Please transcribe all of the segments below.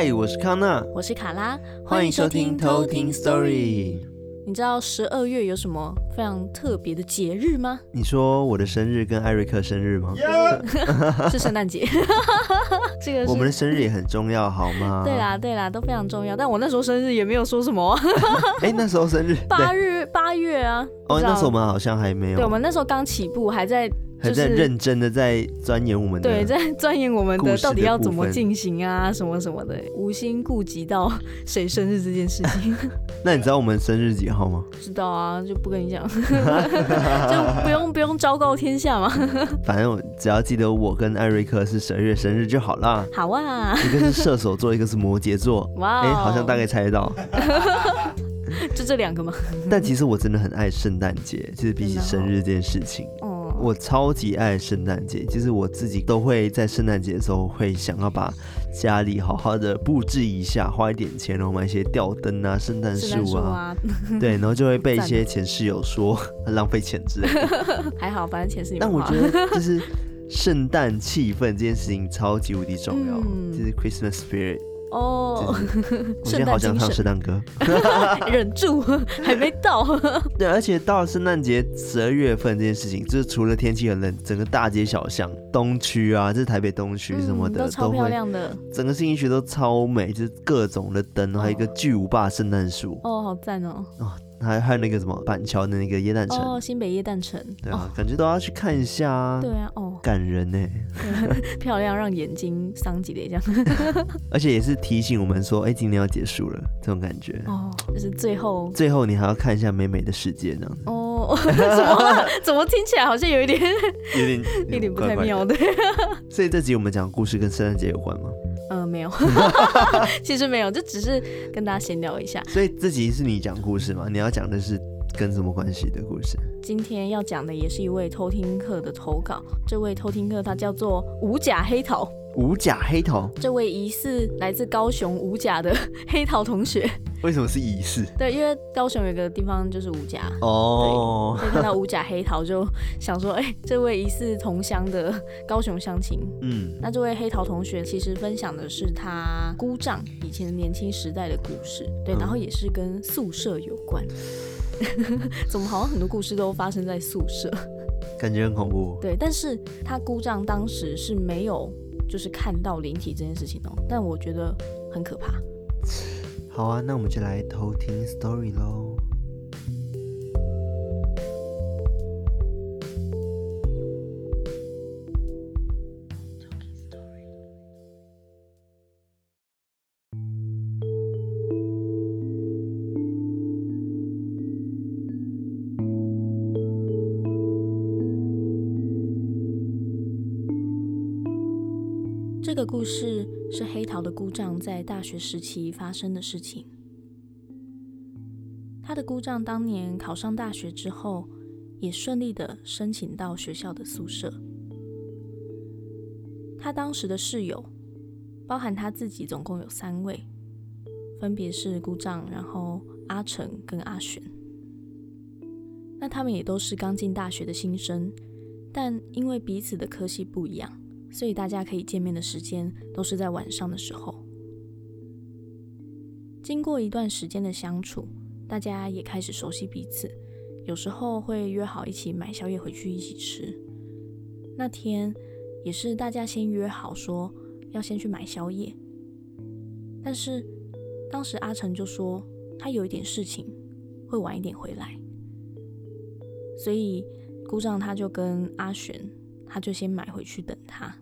嗨，我是康纳，我是卡拉，欢迎收听偷听 Story。你知道十二月有什么非常特别的节日吗？你说我的生日跟艾瑞克生日吗？Yeah! 是圣诞节。这个是我们的生日也很重要，好吗？对啦，对啦，都非常重要。但我那时候生日也没有说什么。哎，那时候生日八日八月啊。哦，那时候我们好像还没有。对，我们那时候刚起步，还在。还在认真的在钻研我们的，对，在钻研我们的到底要怎么进行啊，什么什么的，无心顾及到谁生日这件事情。那你知道我们生日几号吗？知道啊，就不跟你讲，就不用不用昭告天下嘛。反正只要记得我跟艾瑞克是十二月生日就好啦。好啊，一个是射手座，一个是摩羯座。哇、哦，哎、欸，好像大概猜得到。就这两个吗？但其实我真的很爱圣诞节，就是比起生日这件事情。我超级爱圣诞节，就是我自己都会在圣诞节的时候会想要把家里好好的布置一下，花一点钱，然后买一些吊灯啊、圣诞树啊，啊 对，然后就会被一些前室友说很浪费钱之类的。还好，反正钱是你。但我觉得就是圣诞气氛这件事情超级无敌重要，嗯、就是 Christmas spirit。哦，我今天好想唱圣诞歌，忍住，还没到。对，而且到了圣诞节十二月份这件事情，就是除了天气很冷，整个大街小巷，东区啊，这是台北东区什么的，嗯、都超漂亮的，整个信义区都超美，就是各种的灯，还有一个巨无霸圣诞树。哦，好赞哦。哦还还有那个什么板桥的那个椰蛋城哦，新北椰蛋城，对啊，感觉都要去看一下啊。对啊，哦，感人呢，漂亮，让眼睛伤几的这样。而且也是提醒我们说，哎，今天要结束了，这种感觉。哦，就是最后，最后你还要看一下美美的世界这样子。哦，怎么怎么听起来好像有一点，有点有点不太妙的。所以这集我们讲的故事跟圣诞节有关吗？嗯、呃，没有，其实没有，就只是跟大家闲聊一下。所以这集是你讲故事吗？你要讲的是跟什么关系的故事？今天要讲的也是一位偷听客的投稿，这位偷听客他叫做五甲黑桃。五甲黑桃，这位疑似来自高雄五甲的 黑桃同学，为什么是疑似？对，因为高雄有个地方就是五甲。哦，所以看到五甲黑桃就想说，哎、欸，这位疑似同乡的高雄乡亲，嗯，那这位黑桃同学其实分享的是他姑丈以前年轻时代的故事，对，然后也是跟宿舍有关，嗯、怎么好像很多故事都发生在宿舍，感觉很恐怖。对，但是他姑丈当时是没有。就是看到灵体这件事情哦，但我觉得很可怕。好啊，那我们就来偷听 story 喽。故事是黑桃的姑丈在大学时期发生的事情。他的姑丈当年考上大学之后，也顺利的申请到学校的宿舍。他当时的室友，包含他自己，总共有三位，分别是姑丈，然后阿成跟阿璇。那他们也都是刚进大学的新生，但因为彼此的科系不一样。所以大家可以见面的时间都是在晚上的时候。经过一段时间的相处，大家也开始熟悉彼此，有时候会约好一起买宵夜回去一起吃。那天也是大家先约好说要先去买宵夜，但是当时阿成就说他有一点事情，会晚一点回来，所以姑丈他就跟阿璇。他就先买回去等他，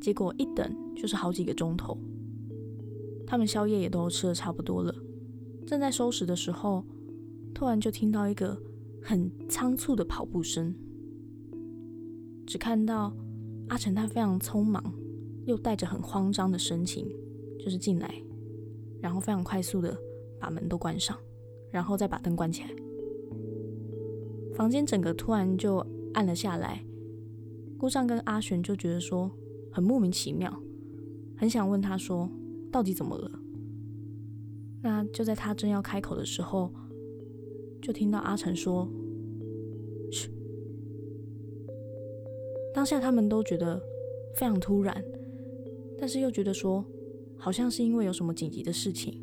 结果一等就是好几个钟头。他们宵夜也都吃的差不多了，正在收拾的时候，突然就听到一个很仓促的跑步声。只看到阿成他非常匆忙，又带着很慌张的神情，就是进来，然后非常快速的把门都关上，然后再把灯关起来。房间整个突然就暗了下来。姑丈跟阿璇就觉得说很莫名其妙，很想问他说到底怎么了。那就在他正要开口的时候，就听到阿成说：“嘘。”当下他们都觉得非常突然，但是又觉得说好像是因为有什么紧急的事情，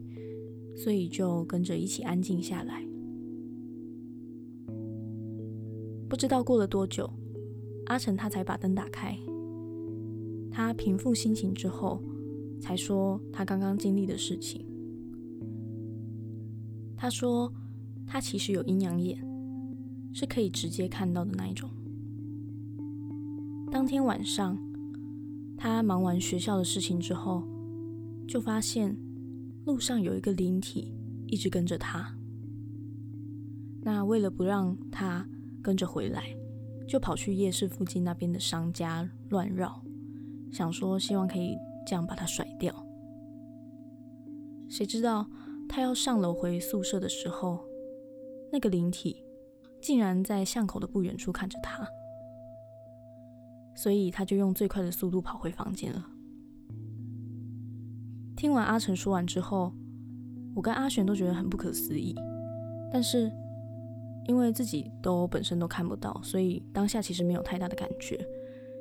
所以就跟着一起安静下来。不知道过了多久，阿成他才把灯打开。他平复心情之后，才说他刚刚经历的事情。他说他其实有阴阳眼，是可以直接看到的那一种。当天晚上，他忙完学校的事情之后，就发现路上有一个灵体一直跟着他。那为了不让他跟着回来，就跑去夜市附近那边的商家乱绕，想说希望可以这样把他甩掉。谁知道他要上楼回宿舍的时候，那个灵体竟然在巷口的不远处看着他，所以他就用最快的速度跑回房间了。听完阿成说完之后，我跟阿璇都觉得很不可思议，但是。因为自己都本身都看不到，所以当下其实没有太大的感觉，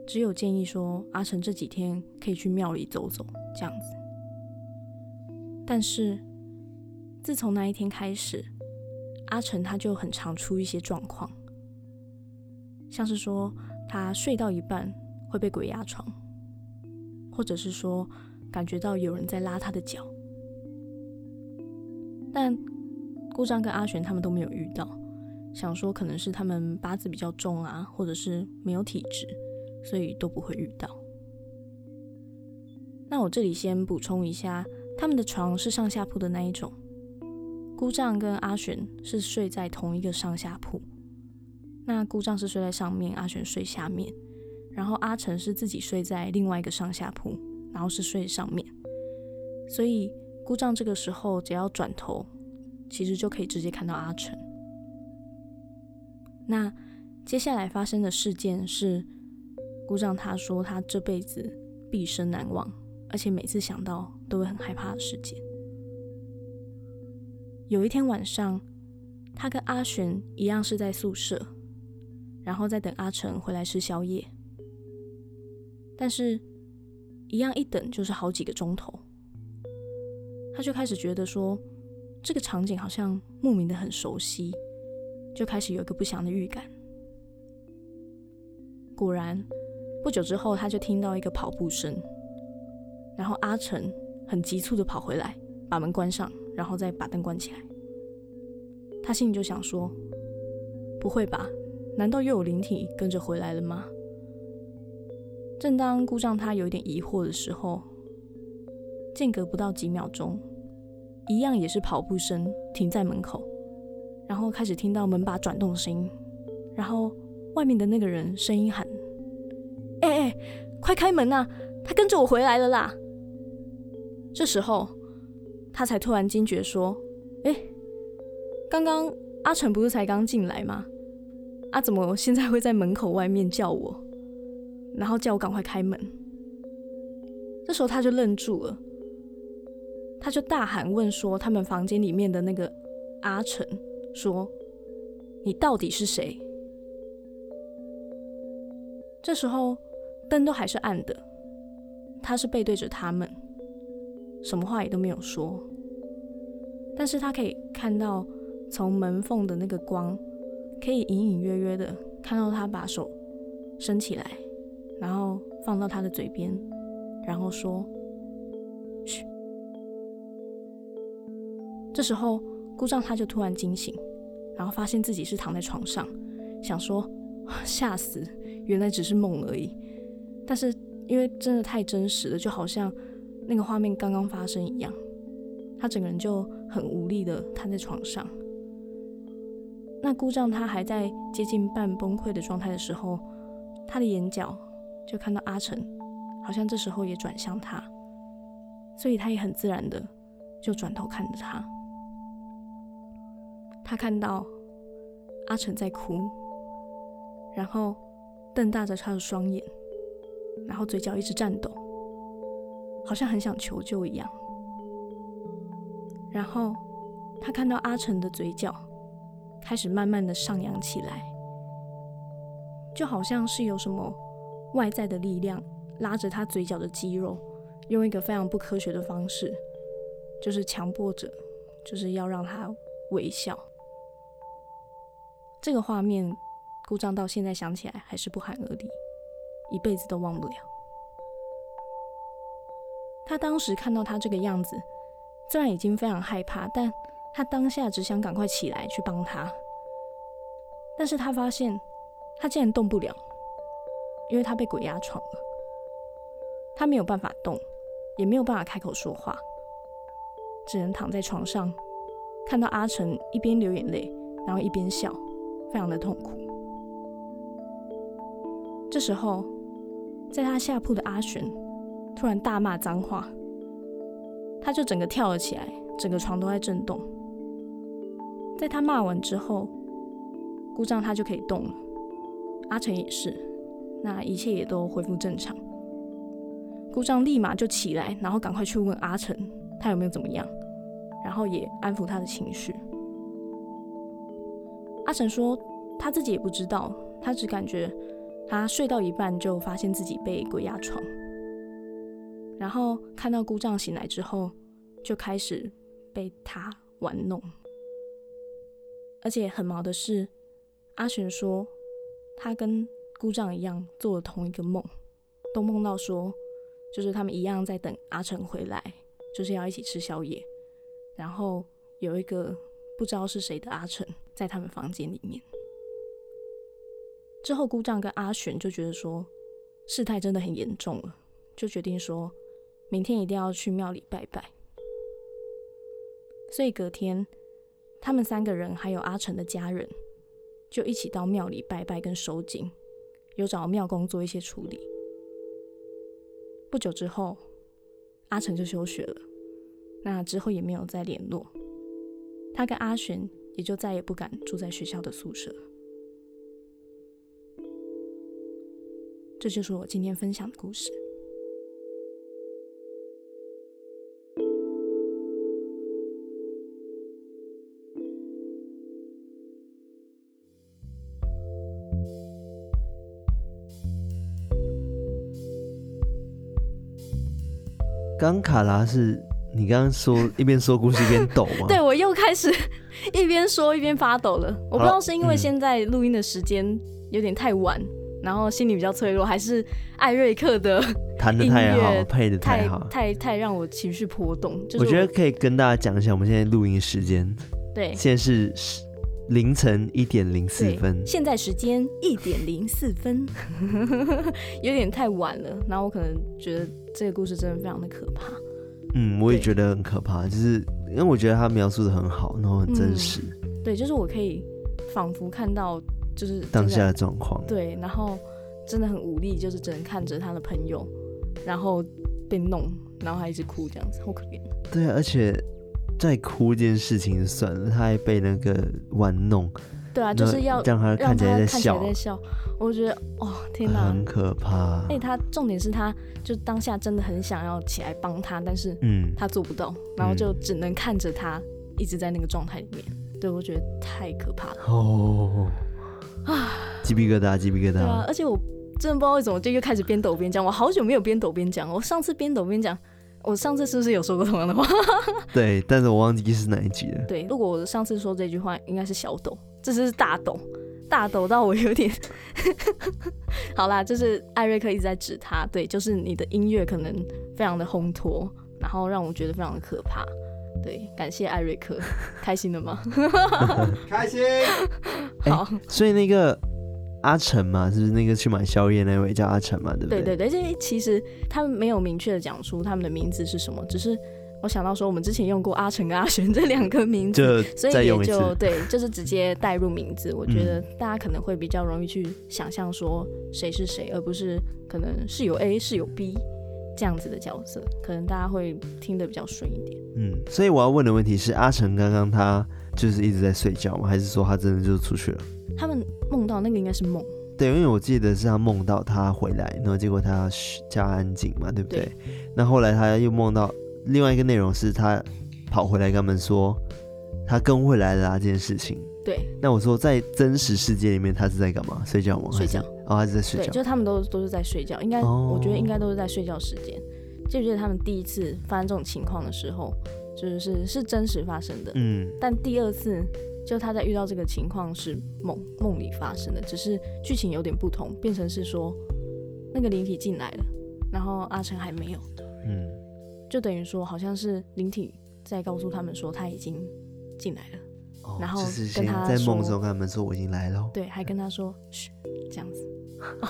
只有建议说阿成这几天可以去庙里走走这样子。但是自从那一天开始，阿成他就很常出一些状况，像是说他睡到一半会被鬼压床，或者是说感觉到有人在拉他的脚，但姑丈跟阿璇他们都没有遇到。想说可能是他们八字比较重啊，或者是没有体质，所以都不会遇到。那我这里先补充一下，他们的床是上下铺的那一种。姑丈跟阿璇是睡在同一个上下铺，那姑丈是睡在上面，阿璇睡下面，然后阿成是自己睡在另外一个上下铺，然后是睡上面。所以姑丈这个时候只要转头，其实就可以直接看到阿成。那接下来发生的事件是，姑丈他说他这辈子毕生难忘，而且每次想到都会很害怕的事件。有一天晚上，他跟阿璇一样是在宿舍，然后在等阿成回来吃宵夜，但是，一样一等就是好几个钟头，他就开始觉得说，这个场景好像莫名的很熟悉。就开始有个不祥的预感。果然，不久之后，他就听到一个跑步声，然后阿成很急促的跑回来，把门关上，然后再把灯关起来。他心里就想说：“不会吧？难道又有灵体跟着回来了吗？”正当姑丈他有一点疑惑的时候，间隔不到几秒钟，一样也是跑步声，停在门口。然后开始听到门把转动的声音，然后外面的那个人声音喊：“哎哎，快开门呐！他跟着我回来了啦！”这时候他才突然惊觉说：“哎，刚刚阿成不是才刚进来吗？啊，怎么现在会在门口外面叫我，然后叫我赶快开门？”这时候他就愣住了，他就大喊问说：“他们房间里面的那个阿成。”说：“你到底是谁？”这时候灯都还是暗的，他是背对着他们，什么话也都没有说。但是他可以看到从门缝的那个光，可以隐隐约约的看到他把手伸起来，然后放到他的嘴边，然后说：“嘘。”这时候。姑丈他就突然惊醒，然后发现自己是躺在床上，想说吓死，原来只是梦而已。但是因为真的太真实了，就好像那个画面刚刚发生一样，他整个人就很无力的瘫在床上。那姑丈他还在接近半崩溃的状态的时候，他的眼角就看到阿成，好像这时候也转向他，所以他也很自然的就转头看着他。他看到阿成在哭，然后瞪大着他的双眼，然后嘴角一直颤抖，好像很想求救一样。然后他看到阿成的嘴角开始慢慢的上扬起来，就好像是有什么外在的力量拉着他嘴角的肌肉，用一个非常不科学的方式，就是强迫着，就是要让他微笑。这个画面，故障到现在想起来还是不寒而栗，一辈子都忘不了。他当时看到他这个样子，虽然已经非常害怕，但他当下只想赶快起来去帮他。但是他发现他竟然动不了，因为他被鬼压床了。他没有办法动，也没有办法开口说话，只能躺在床上，看到阿成一边流眼泪，然后一边笑，非常的痛苦。这时候，在他下铺的阿璇突然大骂脏话，他就整个跳了起来，整个床都在震动。在他骂完之后，姑丈他就可以动了，阿成也是，那一切也都恢复正常。姑丈立马就起来，然后赶快去问阿成他有没有怎么样，然后也安抚他的情绪。阿成说他自己也不知道，他只感觉他睡到一半就发现自己被鬼压床，然后看到姑丈醒来之后，就开始被他玩弄。而且很毛的是，阿璇说他跟姑丈一样做了同一个梦，都梦到说。就是他们一样在等阿成回来，就是要一起吃宵夜。然后有一个不知道是谁的阿成在他们房间里面。之后姑丈跟阿璇就觉得说事态真的很严重了，就决定说明天一定要去庙里拜拜。所以隔天他们三个人还有阿成的家人就一起到庙里拜拜跟收惊，有找庙公做一些处理。不久之后，阿成就休学了。那之后也没有再联络，他跟阿璇也就再也不敢住在学校的宿舍。这就是我今天分享的故事。刚卡拉是你刚刚说一边说故事一边抖吗？对，我又开始 一边说一边发抖了。我不知道是因为现在录音的时间有点太晚，嗯、然后心里比较脆弱，还是艾瑞克的弹得太好，配的太好，太太，太让我情绪波动。就是我，我觉得可以跟大家讲一下我们现在录音时间。对，现在是凌晨一点零四分。现在时间一点零四分，有点太晚了。然后我可能觉得。这个故事真的非常的可怕。嗯，我也觉得很可怕，就是因为我觉得他描述的很好，然后很真实。嗯、对，就是我可以仿佛看到，就是当下的状况。对，然后真的很无力，就是只能看着他的朋友，然后被弄，然后还一直哭，这样子好可怜。对啊，而且在哭这件事情算了，他还被那个玩弄。对啊，就是要让他看起来在笑，在笑。我觉得，哦，天哪，很可怕。哎、欸，他重点是他，就当下真的很想要起来帮他，但是，嗯，他做不到，然后就只能看着他一直在那个状态里面。嗯、对，我觉得太可怕了。哦，啊，鸡皮疙瘩，鸡皮疙瘩。对啊，而且我真的不知道为什么，就又开始边抖边讲。我好久没有边抖边讲，我上次边抖边讲。我上次是不是有说过同样的话？对，但是我忘记是哪一集了。对，如果我上次说这句话，应该是小抖，这是大抖，大抖到我有点。好啦，就是艾瑞克一直在指他，对，就是你的音乐可能非常的烘托，然后让我觉得非常的可怕。对，感谢艾瑞克，开心了吗？开心。好、欸，所以那个。阿成嘛，是不是那个去买宵夜那位叫阿成嘛？对不对？对对对，这其实他们没有明确的讲出他们的名字是什么，只是我想到说我们之前用过阿成跟阿璇这两个名字，所以也就对，就是直接带入名字。我觉得大家可能会比较容易去想象说谁是谁，而不是可能是有 A 是有 B 这样子的角色，可能大家会听得比较顺一点。嗯，所以我要问的问题是，阿成刚刚他就是一直在睡觉吗？还是说他真的就出去了？他们梦到那个应该是梦，对，因为我记得是他梦到他回来，然后结果他要加安静嘛，对不对？对，那后来他又梦到另外一个内容是他跑回来跟他们说他跟未来的啊这件事情。对，那我说在真实世界里面他是在干嘛？睡觉吗？睡觉。哦，他是在睡觉。对，就他们都都是在睡觉，应该、哦、我觉得应该都是在睡觉时间。记不记得他们第一次发生这种情况的时候，就是是是真实发生的。嗯。但第二次，就他在遇到这个情况是梦梦里发生的，只是剧情有点不同，变成是说那个灵体进来了，然后阿成还没有。嗯。就等于说，好像是灵体在告诉他们说他已经进来了。哦、然后跟他在梦中跟他们说我已经来了，对，还跟他说嘘，这样子，哦，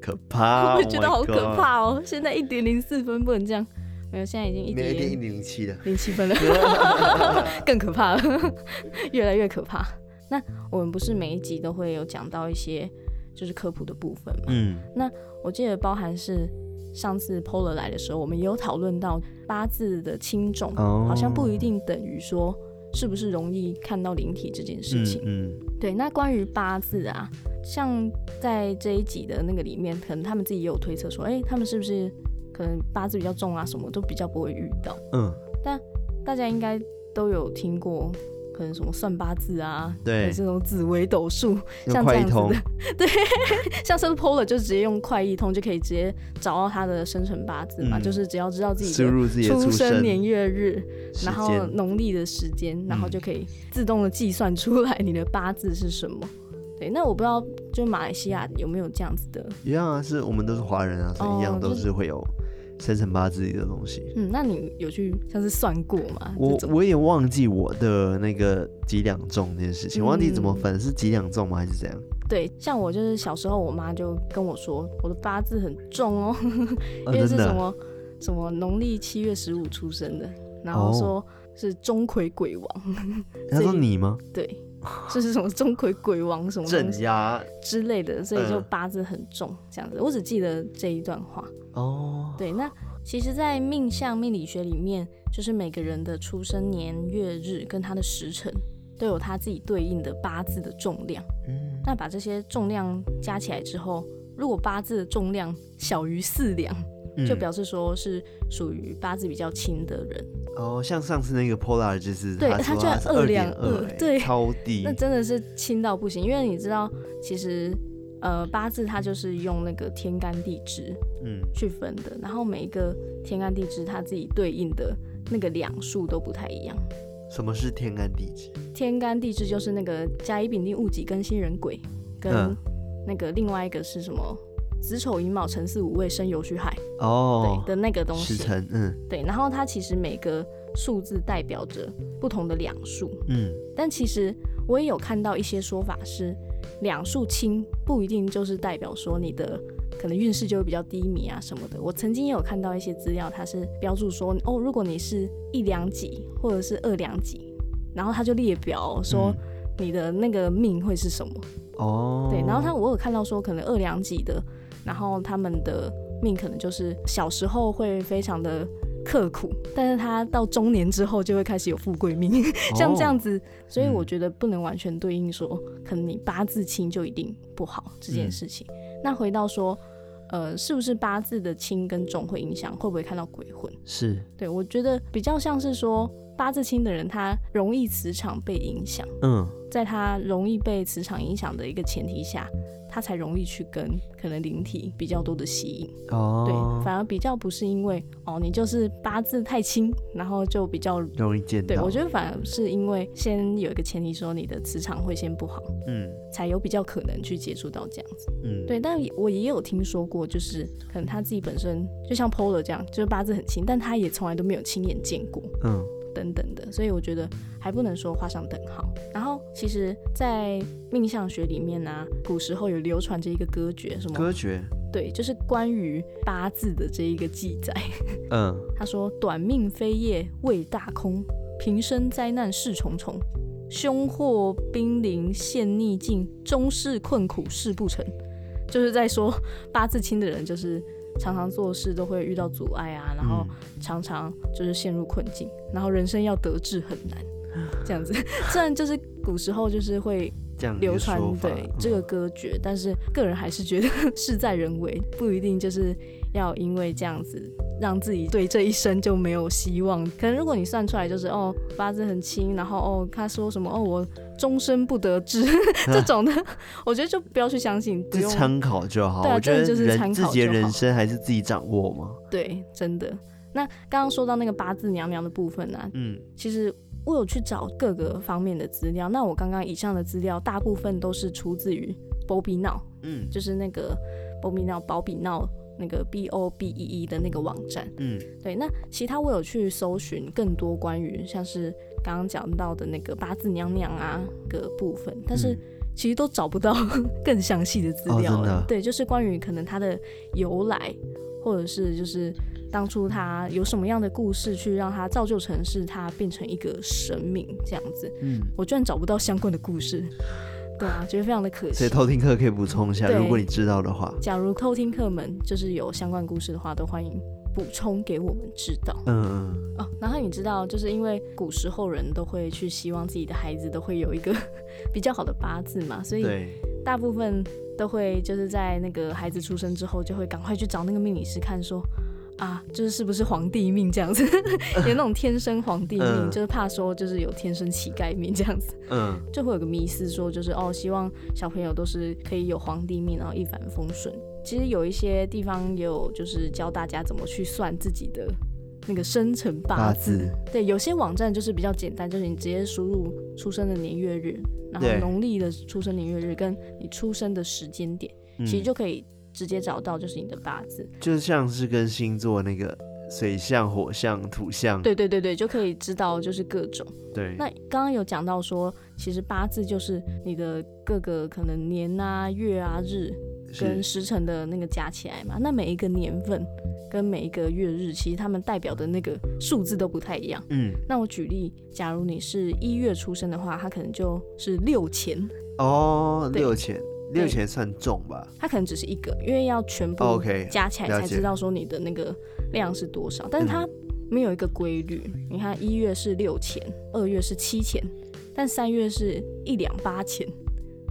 可怕，我觉得好可怕哦。现在一点零四分不能这样，没有，现在已经一点一点零七了，零七分了，更可怕了，越来越可怕。那我们不是每一集都会有讲到一些就是科普的部分嘛？嗯，那我记得包含是上次 Polar 来的时候，我们也有讨论到八字的轻重，哦，好像不一定等于说。是不是容易看到灵体这件事情？嗯，嗯对。那关于八字啊，像在这一集的那个里面，可能他们自己也有推测说，哎、欸，他们是不是可能八字比较重啊，什么都比较不会遇到。嗯。但大家应该都有听过。可能什么算八字啊，对，这种紫微斗数，像这样子的，对，像是 Polar 就直接用快易通就可以直接找到他的生辰八字嘛，嗯、就是只要知道自己的出生年月日，然后农历的时间，然后就可以自动的计算出来你的八字是什么。对，那我不知道就马来西亚有没有这样子的？一样啊，是我们都是华人啊，所以一样都是会有。生辰八字里的东西，嗯，那你有去像是算过吗？我我也忘记我的那个几两重这件事情，嗯、忘记怎么分，是几两重吗？还是怎样？对，像我就是小时候，我妈就跟我说，我的八字很重哦，因为是什么、哦、什么农历七月十五出生的，然后说是钟馗鬼王。他说你吗？对，这是什么钟馗鬼王什么镇压之类的，所以就八字很重这样子。我只记得这一段话。哦，oh. 对，那其实，在命相命理学里面，就是每个人的出生年月日跟他的时辰，都有他自己对应的八字的重量。嗯，那把这些重量加起来之后，如果八字的重量小于四两，嗯、就表示说是属于八字比较轻的人。哦，像上次那个 Polar 就是，对，他居然二两二，对，超低，那真的是轻到不行。因为你知道，其实。呃，八字它就是用那个天干地支，嗯，去分的。嗯、然后每一个天干地支它自己对应的那个两数都不太一样。什么是天干地支？天干地支就是那个甲乙丙丁戊己庚辛壬癸，跟那个另外一个是什么？子丑寅卯辰巳午未申酉戌亥哦，对的那个东西。时辰，嗯，对。然后它其实每个数字代表着不同的两数，嗯。但其实我也有看到一些说法是。两数轻不一定就是代表说你的可能运势就会比较低迷啊什么的。我曾经也有看到一些资料，它是标注说哦，如果你是一两几或者是二两几，然后他就列表说你的那个命会是什么哦。对，然后他我有看到说可能二两几的，然后他们的命可能就是小时候会非常的。刻苦，但是他到中年之后就会开始有富贵命，像这样子，所以我觉得不能完全对应说，可能你八字轻就一定不好这件事情。嗯、那回到说，呃，是不是八字的轻跟重会影响，会不会看到鬼魂？是，对，我觉得比较像是说，八字轻的人他容易磁场被影响，嗯，在他容易被磁场影响的一个前提下。他才容易去跟可能灵体比较多的吸引哦，对，反而比较不是因为哦你就是八字太轻，然后就比较容易见到。对，我觉得反而是因为先有一个前提说你的磁场会先不好，嗯，才有比较可能去接触到这样子，嗯，对。但我也有听说过，就是可能他自己本身就像 Polar 这样，就是八字很轻，但他也从来都没有亲眼见过，嗯。等等的，所以我觉得还不能说画上等号。然后，其实，在命相学里面呢、啊，古时候有流传着一个歌诀，什么歌诀？对，就是关于八字的这一个记载。嗯，他说：“短命飞夜未大空，平生灾难事重重，凶祸兵临陷逆境，终是困苦事不成。”就是在说八字轻的人，就是。常常做事都会遇到阻碍啊，然后常常就是陷入困境，然后人生要得志很难，这样子。虽然就是古时候就是会这样流传对这个歌诀，但是个人还是觉得 事在人为，不一定就是要因为这样子让自己对这一生就没有希望。可能如果你算出来就是哦八字很轻，然后哦他说什么哦我终身不得志 这种的，我觉得就不要去相信，不用参考就好。对啊，我觉得就是参考自己的人生还是自己掌握嘛。对，真的。那刚刚说到那个八字娘娘的部分呢、啊，嗯，其实。我有去找各个方面的资料，那我刚刚以上的资料大部分都是出自于 Bobby Now，嗯，就是那个 Bobby Now 保比闹那个 B O B E E 的那个网站，嗯，对。那其他我有去搜寻更多关于像是刚刚讲到的那个八字娘娘啊个部分，但是其实都找不到更详细的资料了。哦，对，就是关于可能它的由来，或者是就是。当初他有什么样的故事，去让他造就成是他变成一个神明这样子？嗯，我居然找不到相关的故事，对啊，觉得非常的可惜。所以偷听客可以补充一下，如果你知道的话。假如偷听客们就是有相关故事的话，都欢迎补充给我们知道。嗯嗯。哦，然后你知道，就是因为古时候人都会去希望自己的孩子都会有一个 比较好的八字嘛，所以大部分都会就是在那个孩子出生之后，就会赶快去找那个命理师看说。啊，就是是不是皇帝命这样子，有那种天生皇帝命，嗯、就是怕说就是有天生乞丐命这样子，嗯，就会有个迷思说就是哦，希望小朋友都是可以有皇帝命，然后一帆风顺。其实有一些地方也有就是教大家怎么去算自己的那个生辰八字，对，有些网站就是比较简单，就是你直接输入出生的年月日，然后农历的出生年月日跟你出生的时间点，嗯、其实就可以。直接找到就是你的八字，就像是跟星座那个水象、火象、土象，对对对对，就可以知道就是各种。对，那刚刚有讲到说，其实八字就是你的各个可能年啊、月啊、日跟时辰的那个加起来嘛。那每一个年份跟每一个月日，其实他们代表的那个数字都不太一样。嗯，那我举例，假如你是一月出生的话，它可能就是六钱哦，六钱。六千算重吧，它可能只是一个，因为要全部加起来才知道说你的那个量是多少，但是它没有一个规律。嗯、你看一月是六千，二月是七千，但三月是一两八千，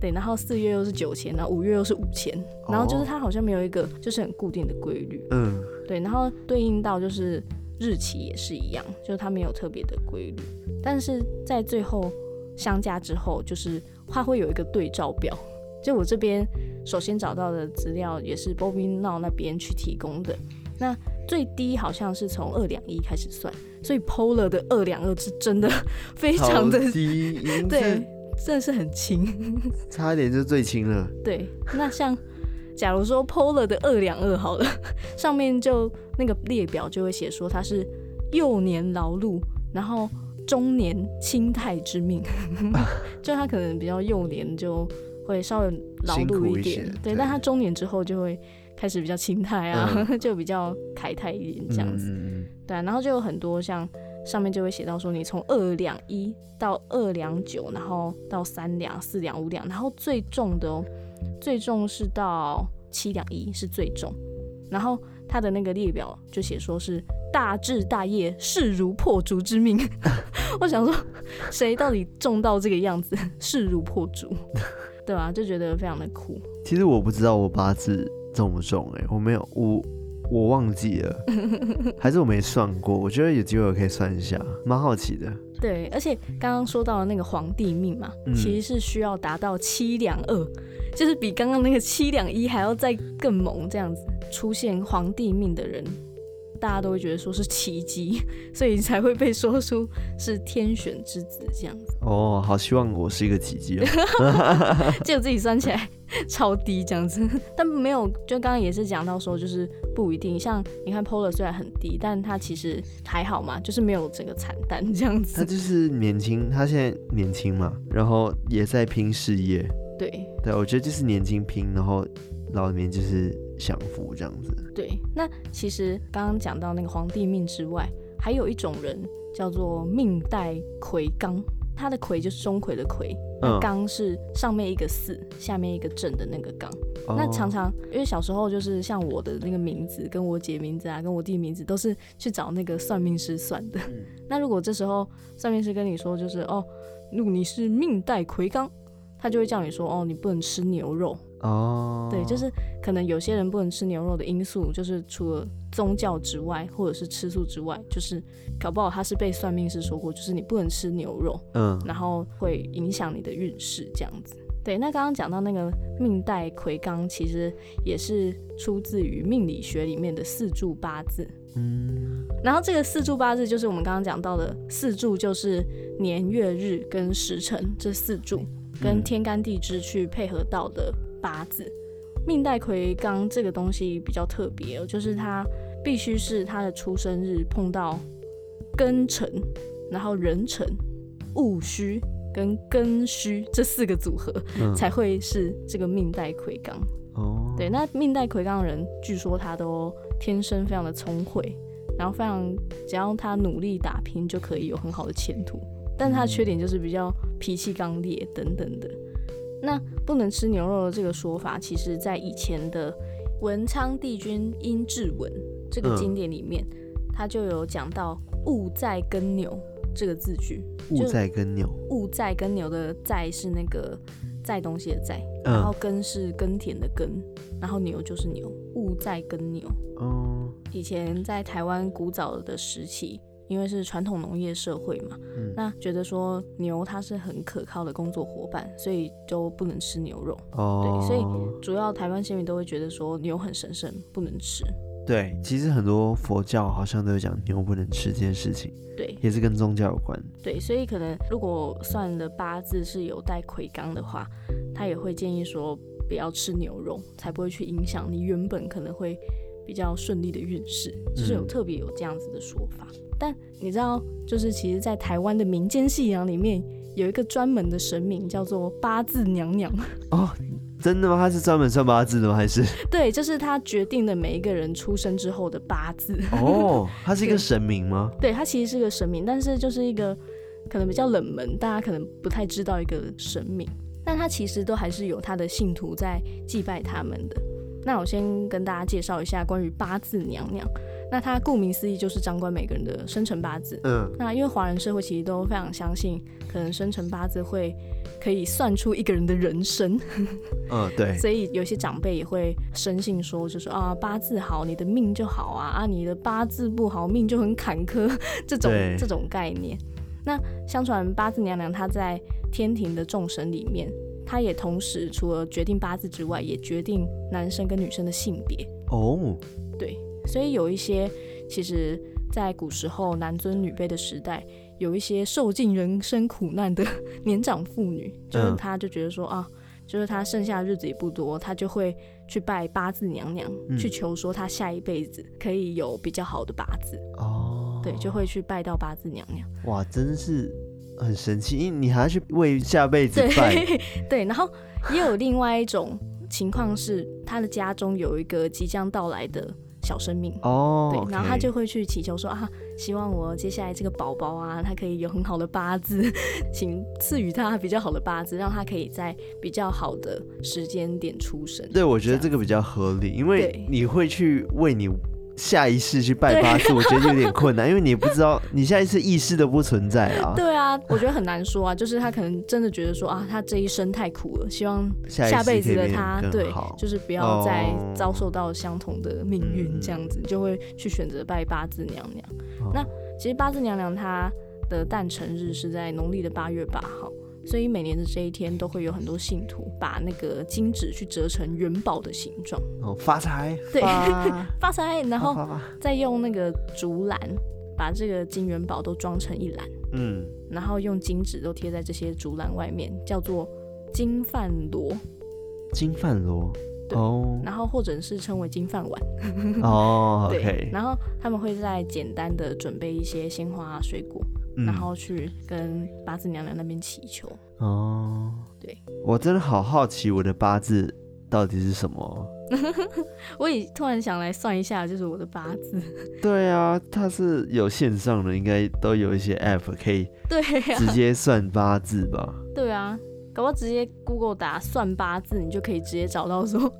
对，然后四月又是九千，然后五月又是五千，然后就是它好像没有一个就是很固定的规律，嗯，对，然后对应到就是日期也是一样，就是它没有特别的规律，但是在最后相加之后，就是它会有一个对照表。就我这边首先找到的资料也是 Bobby Now 那边去提供的，那最低好像是从二两一开始算，所以 Polar 的二两二是真的 非常的低，对，真的是很轻，差一点就最轻了。对，那像假如说 Polar 的二两二好了，上面就那个列表就会写说他是幼年劳碌，然后中年轻泰之命，就他可能比较幼年就。会稍微劳碌一点，一对，对但他中年之后就会开始比较轻泰啊，嗯、就比较凯泰一点这样子，嗯、对，然后就有很多像上面就会写到说，你从二两一到二两九，然后到三两、四两、五两，然后最重的哦，最重是到七两一是最重，然后他的那个列表就写说是大志大业，势如破竹之命，我想说谁到底重到这个样子，势如破竹。对啊，就觉得非常的酷。其实我不知道我八字重不重哎、欸，我没有，我我忘记了，还是我没算过。我觉得有机会我可以算一下，蛮好奇的。对，而且刚刚说到的那个皇帝命嘛，嗯、其实是需要达到七两二，就是比刚刚那个七两一还要再更猛这样子出现皇帝命的人。大家都会觉得说是奇迹，所以才会被说出是天选之子这样子。哦，好希望我是一个奇迹哦。结果自己算起来超低这样子，但没有，就刚刚也是讲到说，就是不一定。像你看 Polar 虽然很低，但他其实还好嘛，就是没有整个惨淡这样子。他就是年轻，他现在年轻嘛，然后也在拼事业。对对，我觉得就是年轻拼，然后老年就是。享福这样子，对。那其实刚刚讲到那个皇帝命之外，还有一种人叫做命带魁罡，他的魁就是钟馗的魁，那罡是上面一个四，下面一个正的那个刚。哦、那常常因为小时候就是像我的那个名字，跟我姐名字啊，跟我弟名字都是去找那个算命师算的。嗯、那如果这时候算命师跟你说，就是哦，如果你是命带魁罡。他就会叫你说哦，你不能吃牛肉哦。对，就是可能有些人不能吃牛肉的因素，就是除了宗教之外，或者是吃素之外，就是搞不好他是被算命师说过，就是你不能吃牛肉，嗯，然后会影响你的运势这样子。对，那刚刚讲到那个命带魁罡，其实也是出自于命理学里面的四柱八字。嗯，然后这个四柱八字就是我们刚刚讲到的四柱，就是年月日跟时辰这四柱，跟天干地支去配合到的八字。嗯、命带魁罡这个东西比较特别，就是它必须是他的出生日碰到庚辰，然后壬辰、戊戌。跟庚戌这四个组合，嗯、才会是这个命带魁罡。哦，对，那命带魁罡的人，据说他都天生非常的聪慧，然后非常只要他努力打拼，就可以有很好的前途。但他的缺点就是比较脾气刚烈等等的。那不能吃牛肉的这个说法，其实在以前的《文昌帝君殷志文》这个经典里面，他、嗯、就有讲到戊在耕牛。这个字句，戊在耕牛，戊在耕牛的在是那个在东西的在，嗯、然后耕是耕田的耕，然后牛就是牛，戊在耕牛。哦，以前在台湾古早的时期，因为是传统农业社会嘛，嗯、那觉得说牛它是很可靠的工作伙伴，所以就不能吃牛肉。哦，对，所以主要台湾先民都会觉得说牛很神圣，不能吃。对，其实很多佛教好像都有讲牛不能吃这件事情。对，也是跟宗教有关。对，所以可能如果算的八字是有带魁罡的话，他也会建议说不要吃牛肉，才不会去影响你原本可能会比较顺利的运势，就是有特别有这样子的说法。嗯、但你知道，就是其实，在台湾的民间信仰里面，有一个专门的神明叫做八字娘娘。哦。真的吗？他是专门算八字的吗？还是？对，就是他决定了每一个人出生之后的八字。哦，他是一个神明吗？对，他其实是个神明，但是就是一个可能比较冷门，大家可能不太知道一个神明，但他其实都还是有他的信徒在祭拜他们的。那我先跟大家介绍一下关于八字娘娘。那他顾名思义就是掌管每个人的生辰八字。嗯。那因为华人社会其实都非常相信，可能生辰八字会可以算出一个人的人生。嗯，对。所以有些长辈也会深信说，就是啊八字好，你的命就好啊；啊你的八字不好，命就很坎坷。这种这种概念。那相传八字娘娘她在天庭的众神里面，她也同时除了决定八字之外，也决定男生跟女生的性别。哦。对。所以有一些，其实，在古时候男尊女卑的时代，有一些受尽人生苦难的 年长妇女，就是她就觉得说啊，就是她剩下的日子也不多，她就会去拜八字娘娘，嗯、去求说她下一辈子可以有比较好的八字。哦，对，就会去拜到八字娘娘。哇，真的是很神奇，因为你还要去为下辈子拜。对，对，然后也有另外一种情况是，他的家中有一个即将到来的。小生命哦，对然后他就会去祈求说啊，希望我接下来这个宝宝啊，他可以有很好的八字，请赐予他比较好的八字，让他可以在比较好的时间点出生。对，我觉得这个比较合理，因为你会去为你。下一世去拜八字，我觉得有点困难，因为你也不知道你下一次意识都不存在啊。对啊，我觉得很难说啊，就是他可能真的觉得说啊，他这一生太苦了，希望下辈子的他，对，就是不要再遭受到相同的命运，这样子、嗯、就会去选择拜八字娘娘。哦、那其实八字娘娘她的诞辰日是在农历的八月八号。所以每年的这一天都会有很多信徒把那个金纸去折成元宝的形状。哦，发财，对，发。财，然后再用那个竹篮把这个金元宝都装成一篮，嗯，然后用金纸都贴在这些竹篮外面，叫做金饭箩，金饭箩，对哦，然后或者是称为金饭碗，哦，对然后他们会再简单的准备一些鲜花、水果。然后去跟八字娘娘那边祈求哦。对，我真的好好奇我的八字到底是什么。我也突然想来算一下，就是我的八字。对啊，它是有线上的，应该都有一些 app 可以 对直接算八字吧？对啊，搞不好直接 Google 打算八字，你就可以直接找到说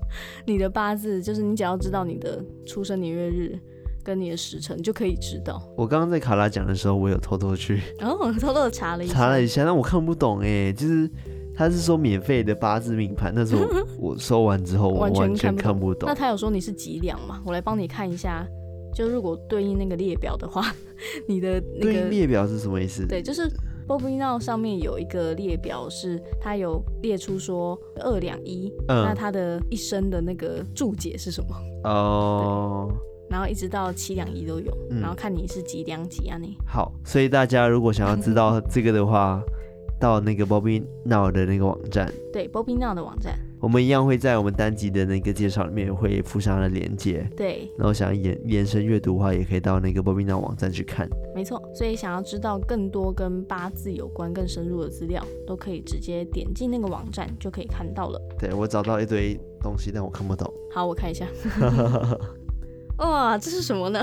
你的八字，就是你只要知道你的出生年月日。跟你的时辰就可以知道。我刚刚在卡拉讲的时候，我有偷偷去，哦，偷偷的查了一下，查了一下，但我看不懂哎，就是他是说免费的八字命盘，但是我 我收完之后我完全看不懂。那他有说你是几两吗？我来帮你看一下。就如果对应那个列表的话，你的那个列表是什么意思？对，就是 Bobinaw 上面有一个列表，是它有列出说二两一，嗯，那他的一生的那个注解是什么？哦，然后一直到七两一都有，嗯，然后看你是几两几啊你？好，所以大家如果想要知道这个的话，到那个 Bobinaw 的那个网站，对，Bobinaw 的网站。我们一样会在我们单集的那个介绍里面会附上它的连接，对。然后想要延延伸阅读的话，也可以到那个 Bobinaw 网站去看。没错，所以想要知道更多跟八字有关、更深入的资料，都可以直接点进那个网站就可以看到了。对，我找到一堆东西，但我看不懂。好，我看一下。哇，这是什么呢？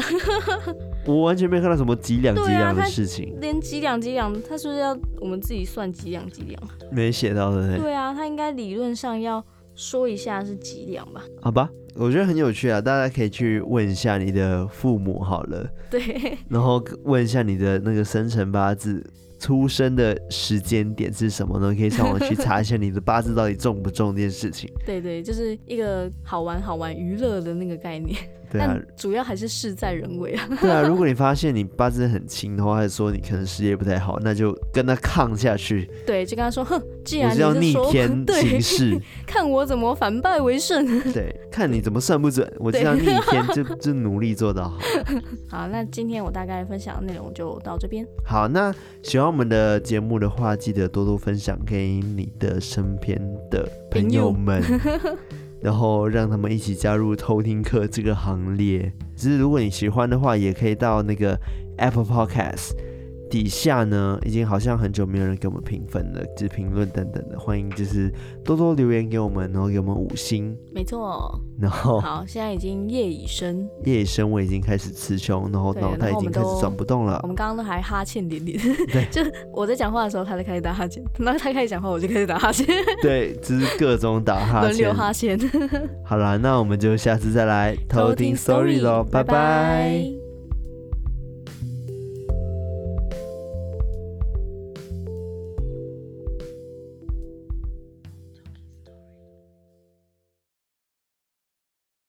我完全没看到什么几两几两的事情，啊、连几两几两，他是不是要我们自己算几两几两？没写到的。对啊，他应该理论上要说一下是几两吧？好吧，我觉得很有趣啊，大家可以去问一下你的父母好了。对，然后问一下你的那个生辰八字。出生的时间点是什么呢？可以上网去查一下你的八字到底重不重这件事情。对对，就是一个好玩好玩娱乐的那个概念。对啊，主要还是事在人为啊。对啊，如果你发现你八字很轻的话，还是说你可能事业不太好，那就跟他抗下去。对，就跟他说，哼，既然你是要逆天行事，看我怎么反败为胜。对，看你怎么算不准，我这样逆天就就努力做到好。好，那今天我大概分享的内容就到这边。好，那喜欢我们的节目的话，记得多多分享给你的身边的朋友们。然后让他们一起加入偷听课这个行列。只是如果你喜欢的话，也可以到那个 Apple Podcast。底下呢，已经好像很久没有人给我们评分了，就是评论等等的，欢迎就是多多留言给我们，然后给我们五星。没错。然后好，现在已经夜已深，夜已深，我已经开始词穷，然后脑袋已经开始转不动了。我们刚刚都还哈欠连连，对，就我在讲话的时候，他在开始打哈欠，然后他开始讲话，我就开始打哈欠。对，就是各种打哈欠，轮流哈欠。好了，那我们就下次再来偷听 story 喽，拜拜。